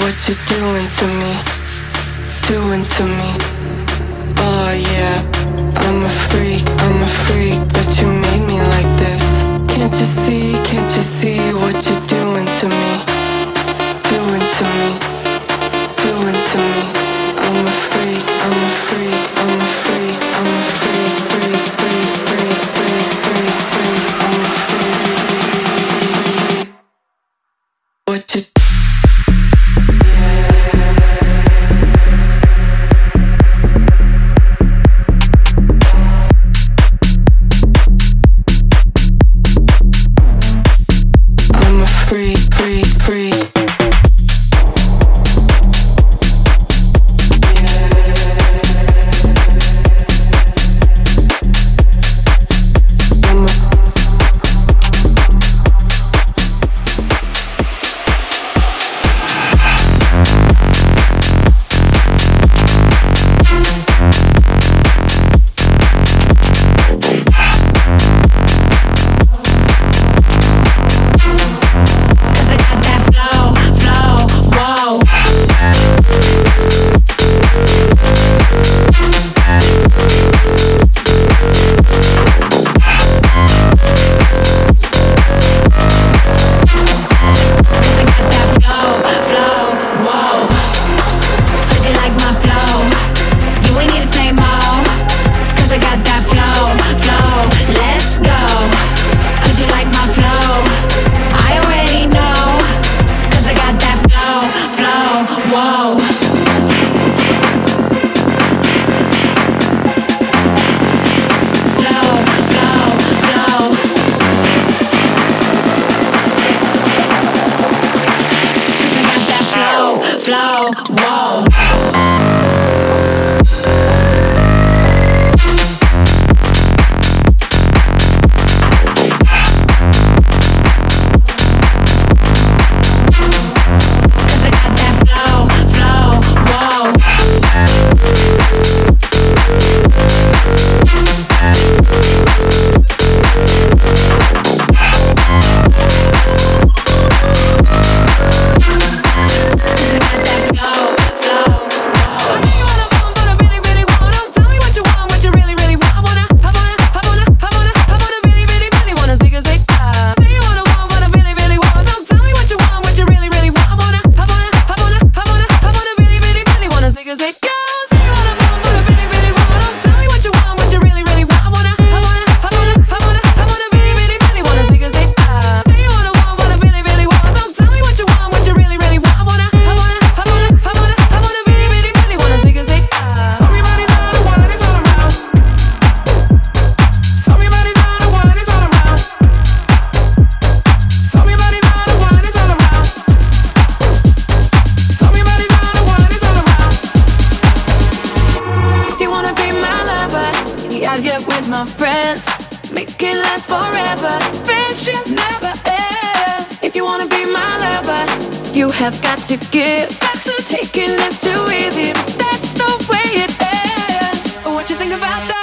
what you're doing to me, doing to me. Oh yeah, I'm a freak, I'm a freak, but you made me like this. Can't you see, can't you see what you're doing to me? What you think about that?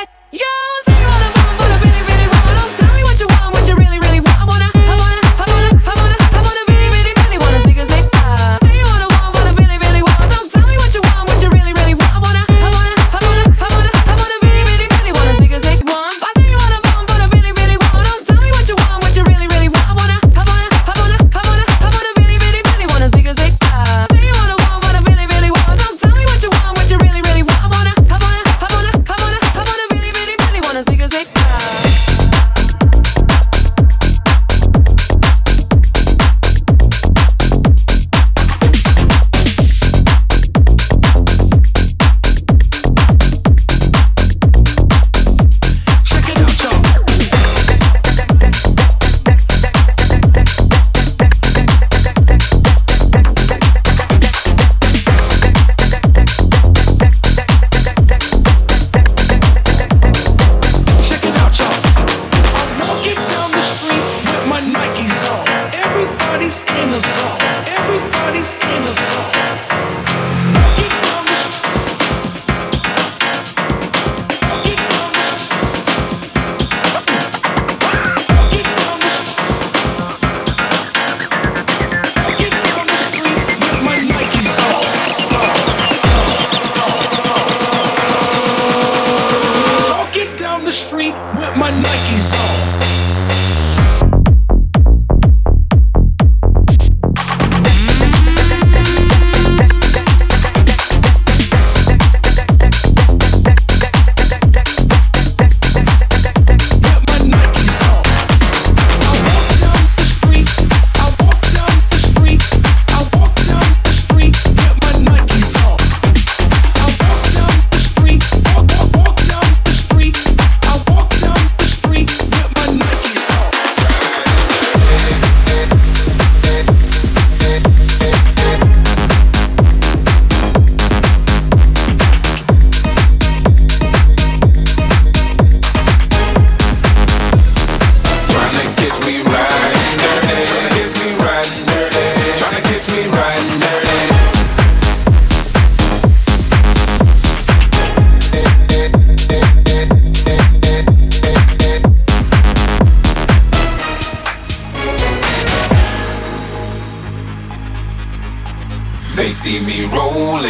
They see me rolling,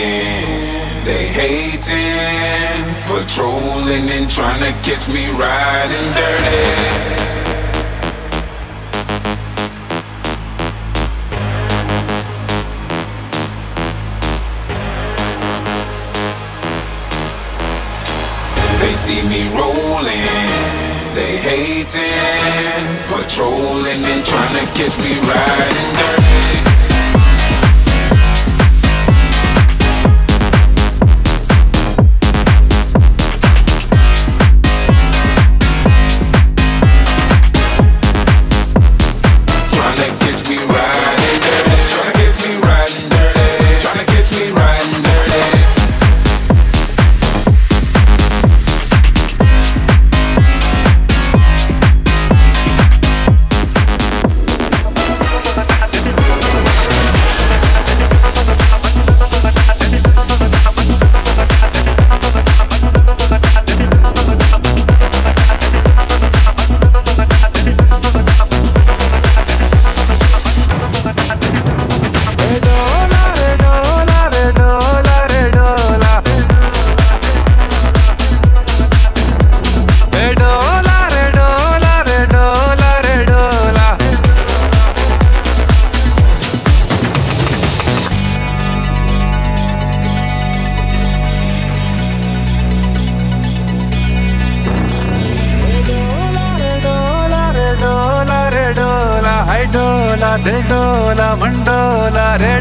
they hating, patrolling and trying to catch me riding dirty. They see me rolling, they hating, patrolling and trying to catch me riding dirty. सारे